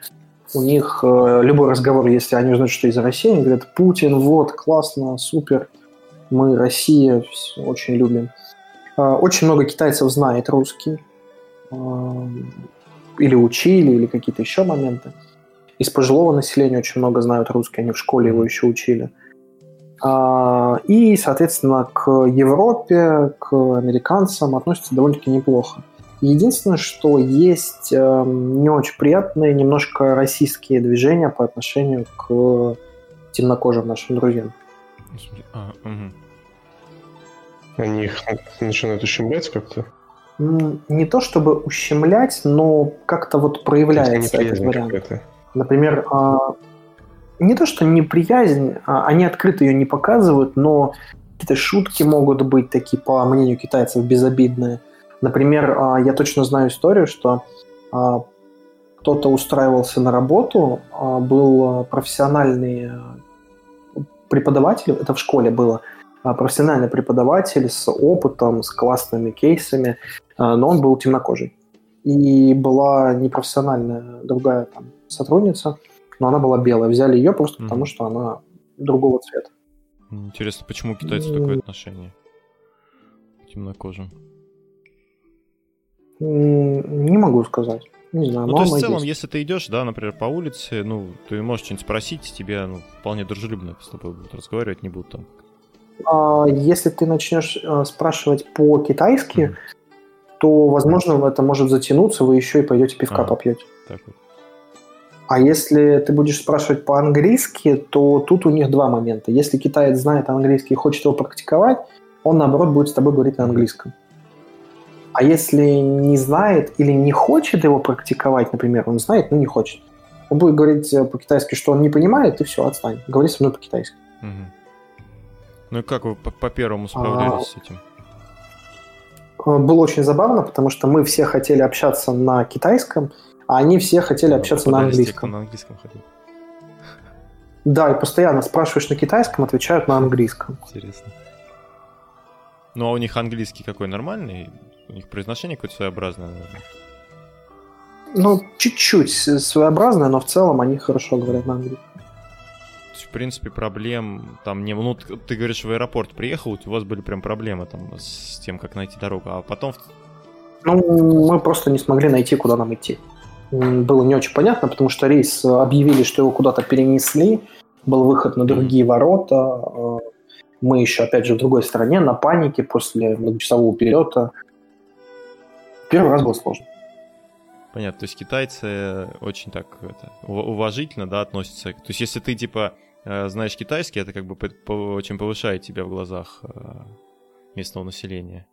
У них э, любой разговор, если они узнают, что из России, они говорят, Путин, вот, классно, супер, мы Россия, очень любим. Э, очень много китайцев знает русский, э, или учили, или какие-то еще моменты. Из пожилого населения очень много знают русский, они в школе его еще учили. А, и, соответственно, к Европе, к американцам относятся довольно-таки неплохо. Единственное, что есть эм, не очень приятные, немножко российские движения по отношению к темнокожим нашим друзьям. А, угу. Они их начинают ущемлять как-то? Не то чтобы ущемлять, но как-то вот проявляется этот вариант. Например, а, не то, что неприязнь, а они открыто ее не показывают, но какие-то шутки могут быть такие, по мнению китайцев, безобидные. Например, а, я точно знаю историю, что кто-то устраивался на работу, был профессиональный преподаватель, это в школе было, а, профессиональный преподаватель с опытом, с классными кейсами, а, но он был темнокожий. И была непрофессиональная другая там, сотрудница, но она была белая. Взяли ее просто mm-hmm. потому, что она другого цвета. Интересно, почему у китайцев mm-hmm. такое отношение к темнокожим? Не могу сказать. Не знаю, ну, то есть в целом, есть. если ты идешь, да, например, по улице, ну, ты можешь что-нибудь спросить, тебе, ну, вполне дружелюбно с тобой будут разговаривать, не будут там. А, если ты начнешь а, спрашивать по-китайски, mm. то, возможно, это может затянуться, вы еще и пойдете пивка а, попьете. Так вот. А если ты будешь спрашивать по-английски, то тут у них два момента. Если китаец знает английский и хочет его практиковать, он, наоборот, будет с тобой говорить на английском. А если не знает или не хочет его практиковать, например, он знает, но не хочет, он будет говорить э, по-китайски, что он не понимает, и все, отстань. Говори со мной по-китайски. Угу. Ну и как вы по, по первому справлялись а... с этим? Э, было очень забавно, потому что мы все хотели общаться на китайском, а они все хотели общаться на английском. На английском хотели. Да, и постоянно спрашиваешь на китайском, отвечают на английском. Интересно. Ну а у них английский какой нормальный? У них произношение какое-то своеобразное, наверное. Ну, чуть-чуть своеобразное, но в целом они хорошо говорят на английском. В принципе, проблем там не... Ну, ты говоришь, в аэропорт приехал, у вас были прям проблемы там с тем, как найти дорогу, а потом... Ну, мы просто не смогли найти, куда нам идти. Было не очень понятно, потому что рейс объявили, что его куда-то перенесли, был выход на другие ворота, э, мы еще, опять же, в другой стране, на панике после многочасового перелета. Первый раз было сложно. Понятно, то есть китайцы очень так это, уважительно, да, относятся. То есть если ты, типа, э, знаешь китайский, это как бы очень повышает тебя в глазах э, местного населения.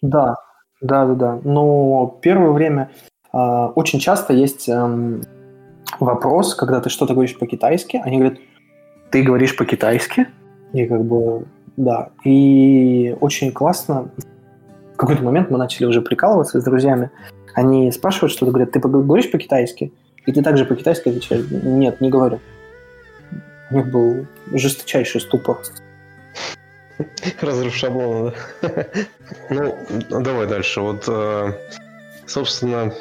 Да, да, да, да. Но первое время э, очень часто есть эм, вопрос, когда ты что-то говоришь по-китайски, они говорят, ты говоришь по-китайски? И как бы, да. И очень классно. В какой-то момент мы начали уже прикалываться с друзьями. Они спрашивают что-то, говорят, ты говоришь по-китайски? И ты также по-китайски отвечаешь, нет, не говорю. У них был жесточайший ступор. Разрыв шаблона, да? Ну, давай дальше. Вот, э, собственно,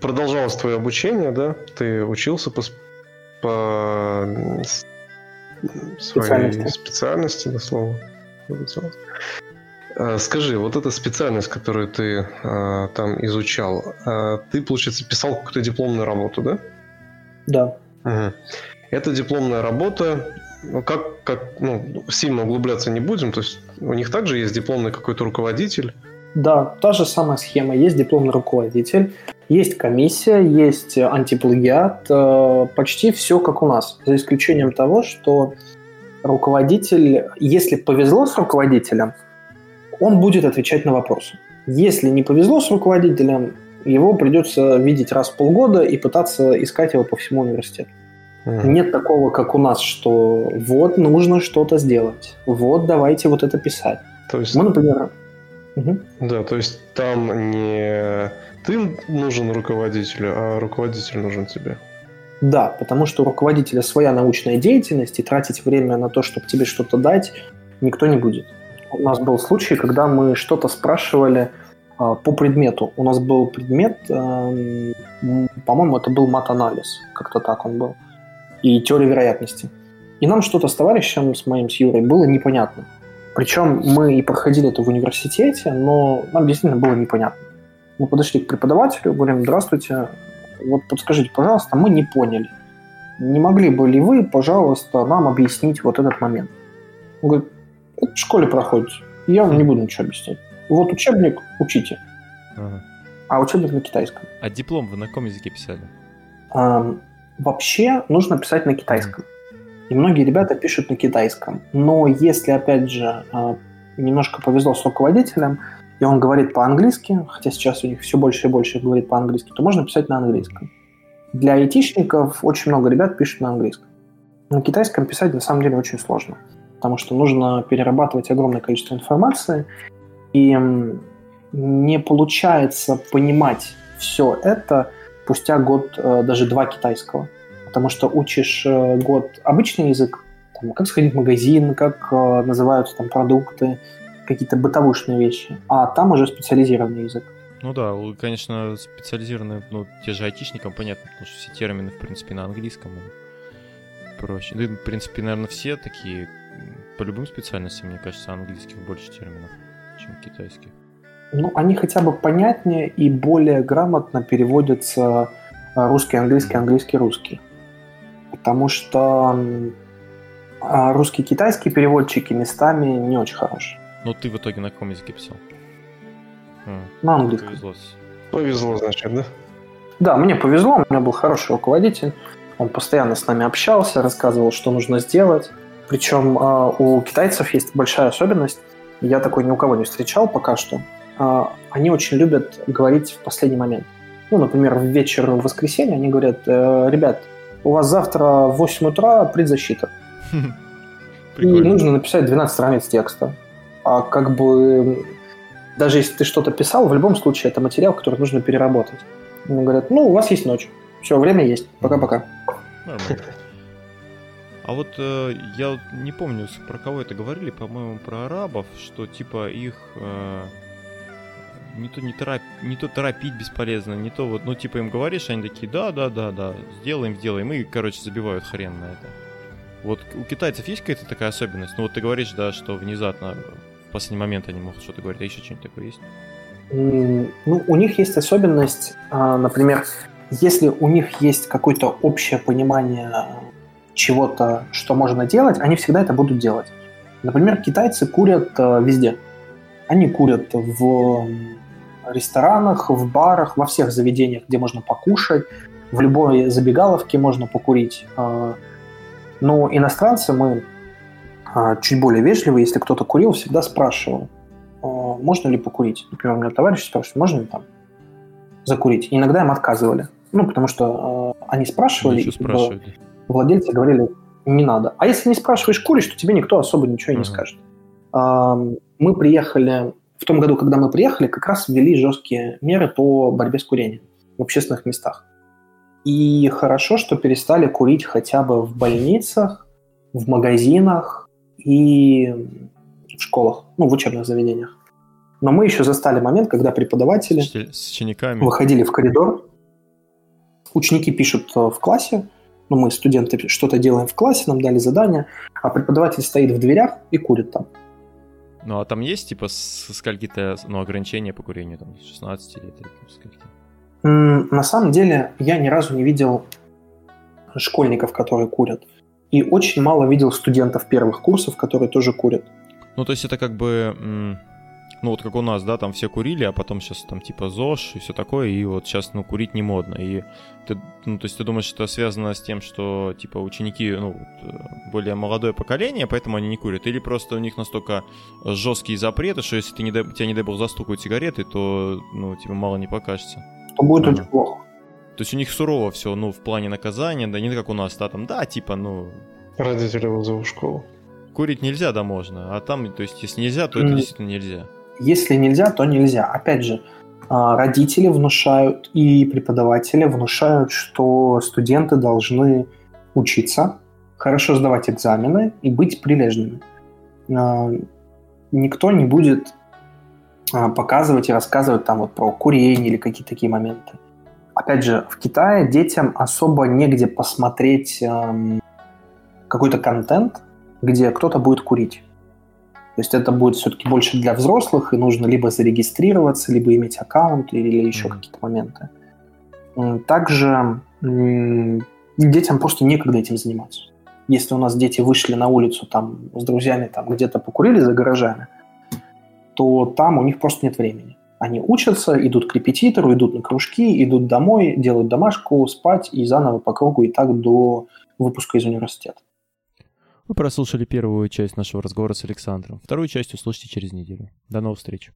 продолжалось твое обучение, да? Ты учился по, по своей специальности, на слово. А, скажи, вот эта специальность, которую ты а, там изучал, а, ты, получается, писал какую-то дипломную работу, да? Да. Угу. Эта дипломная работа, ну, как, как, ну, сильно углубляться не будем, то есть у них также есть дипломный какой-то руководитель? Да, та же самая схема. Есть дипломный руководитель, есть комиссия, есть антиплагиат, э, почти все как у нас, за исключением того, что руководитель, если повезло с руководителем, он будет отвечать на вопросы. Если не повезло с руководителем, его придется видеть раз в полгода и пытаться искать его по всему университету. Mm. Нет такого, как у нас, что вот нужно что-то сделать, вот давайте вот это писать. То есть... Мы, например... Угу. Да, то есть там не ты нужен руководителю, а руководитель нужен тебе. Да, потому что у руководителя своя научная деятельность, и тратить время на то, чтобы тебе что-то дать, никто не будет. У нас был случай, когда мы что-то спрашивали э, по предмету. У нас был предмет, э, по-моему, это был мат-анализ, как-то так он был, и теория вероятности. И нам что-то с товарищем, с моим, с Юрой, было непонятно. Причем мы и проходили это в университете, но нам действительно было непонятно. Мы подошли к преподавателю, говорим, здравствуйте, вот подскажите, пожалуйста, мы не поняли. Не могли бы ли вы, пожалуйста, нам объяснить вот этот момент? Он говорит, это в школе проходит, я вам не буду ничего объяснять. Вот учебник, учите. Ага. А учебник на китайском. А диплом вы на каком языке писали? А, вообще нужно писать на китайском. И многие ребята пишут на китайском. Но если, опять же, а, немножко повезло с руководителем, и он говорит по-английски, хотя сейчас у них все больше и больше говорит по-английски, то можно писать на английском. Для айтишников очень много ребят пишут на английском. На китайском писать на самом деле очень сложно, потому что нужно перерабатывать огромное количество информации, и не получается понимать все это спустя год, э, даже два китайского. Потому что учишь э, год обычный язык, там, как сходить в магазин, как э, называются там продукты, какие-то бытовушные вещи. А там уже специализированный язык. Ну да, конечно, специализированные, ну, те же айтишникам понятно, потому что все термины, в принципе, на английском и проще. Ну, в принципе, наверное, все такие, по любым специальностям, мне кажется, английских больше терминов, чем китайских. Ну, они хотя бы понятнее и более грамотно переводятся русский, английский, английский, русский. Потому что а, русский, китайский переводчики местами не очень хорошие. Ну, ты в итоге на каком языке писал? На английском. Повезло. Повезло, значит, да? Да, мне повезло, у меня был хороший руководитель. Он постоянно с нами общался, рассказывал, что нужно сделать. Причем э, у китайцев есть большая особенность. Я такой ни у кого не встречал пока что. Э, они очень любят говорить в последний момент. Ну, например, в вечер в воскресенье они говорят, э, ребят, у вас завтра в 8 утра предзащита. И нужно написать 12 страниц текста. А как бы даже если ты что-то писал, в любом случае это материал, который нужно переработать. Ему говорят, ну, у вас есть ночь. Все, время есть. Пока-пока. А вот э, я не помню, про кого это говорили, по-моему, про арабов, что типа их э, не то не, торопить, не то торопить бесполезно, не то вот, ну типа им говоришь, они такие, да, да, да, да, сделаем, сделаем, и, короче, забивают хрен на это. Вот у китайцев есть какая-то такая особенность? Ну вот ты говоришь, да, что внезапно последний момент они могут что-то говорить, а еще что-нибудь такое есть? Ну, у них есть особенность, а, например, если у них есть какое-то общее понимание чего-то, что можно делать, они всегда это будут делать. Например, китайцы курят а, везде. Они курят в ресторанах, в барах, во всех заведениях, где можно покушать, в любой забегаловке можно покурить. А, но иностранцы мы чуть более вежливый. Если кто-то курил, всегда спрашивал, «А, можно ли покурить. Например, у меня товарищ спрашивает, можно ли там закурить. И иногда им отказывали. Ну, потому что э, они спрашивали, и спрашивали. владельцы говорили, не надо. А если не спрашиваешь, куришь, то тебе никто особо ничего и не скажет. Э, мы приехали, в том году, когда мы приехали, как раз ввели жесткие меры по борьбе с курением в общественных местах. И хорошо, что перестали курить хотя бы в больницах, в магазинах, и в школах, ну, в учебных заведениях. Но мы еще застали момент, когда преподаватели с учениками. выходили в коридор, ученики пишут э, в классе, ну, мы, студенты, что-то делаем в классе, нам дали задание, а преподаватель стоит в дверях и курит там. Ну, а там есть, типа, скольки-то, ну, ограничения по курению, там, 16 лет или скольки? На самом деле, я ни разу не видел школьников, которые курят. И очень мало видел студентов первых курсов, которые тоже курят. Ну, то есть это как бы, ну вот как у нас, да, там все курили, а потом сейчас там типа ЗОЖ и все такое, и вот сейчас, ну, курить не модно. И ты, ну, то есть ты думаешь, что это связано с тем, что типа ученики, ну, более молодое поколение, поэтому они не курят, или просто у них настолько жесткие запреты, что если ты не дай, тебя, не дай бог, застукают сигареты, то, ну, тебе мало не покажется. То будет очень плохо. То есть у них сурово все, ну, в плане наказания, да не как у нас, да, там, да, типа, ну... Родители вызовут в школу. Курить нельзя, да, можно. А там, то есть, если нельзя, то это действительно нельзя. Если нельзя, то нельзя. Опять же, а, родители внушают и преподаватели внушают, что студенты должны учиться, хорошо сдавать экзамены и быть прилежными. А, никто не будет а, показывать и рассказывать там вот про курение или какие-то такие моменты опять же, в Китае детям особо негде посмотреть эм, какой-то контент, где кто-то будет курить. То есть это будет все-таки больше для взрослых, и нужно либо зарегистрироваться, либо иметь аккаунт или еще mm-hmm. какие-то моменты. Также детям просто некогда этим заниматься. Если у нас дети вышли на улицу там с друзьями, там где-то покурили за гаражами, то там у них просто нет времени. Они учатся, идут к репетитору, идут на кружки, идут домой, делают домашку, спать и заново по кругу и так до выпуска из университета. Вы прослушали первую часть нашего разговора с Александром. Вторую часть услышите через неделю. До новых встреч.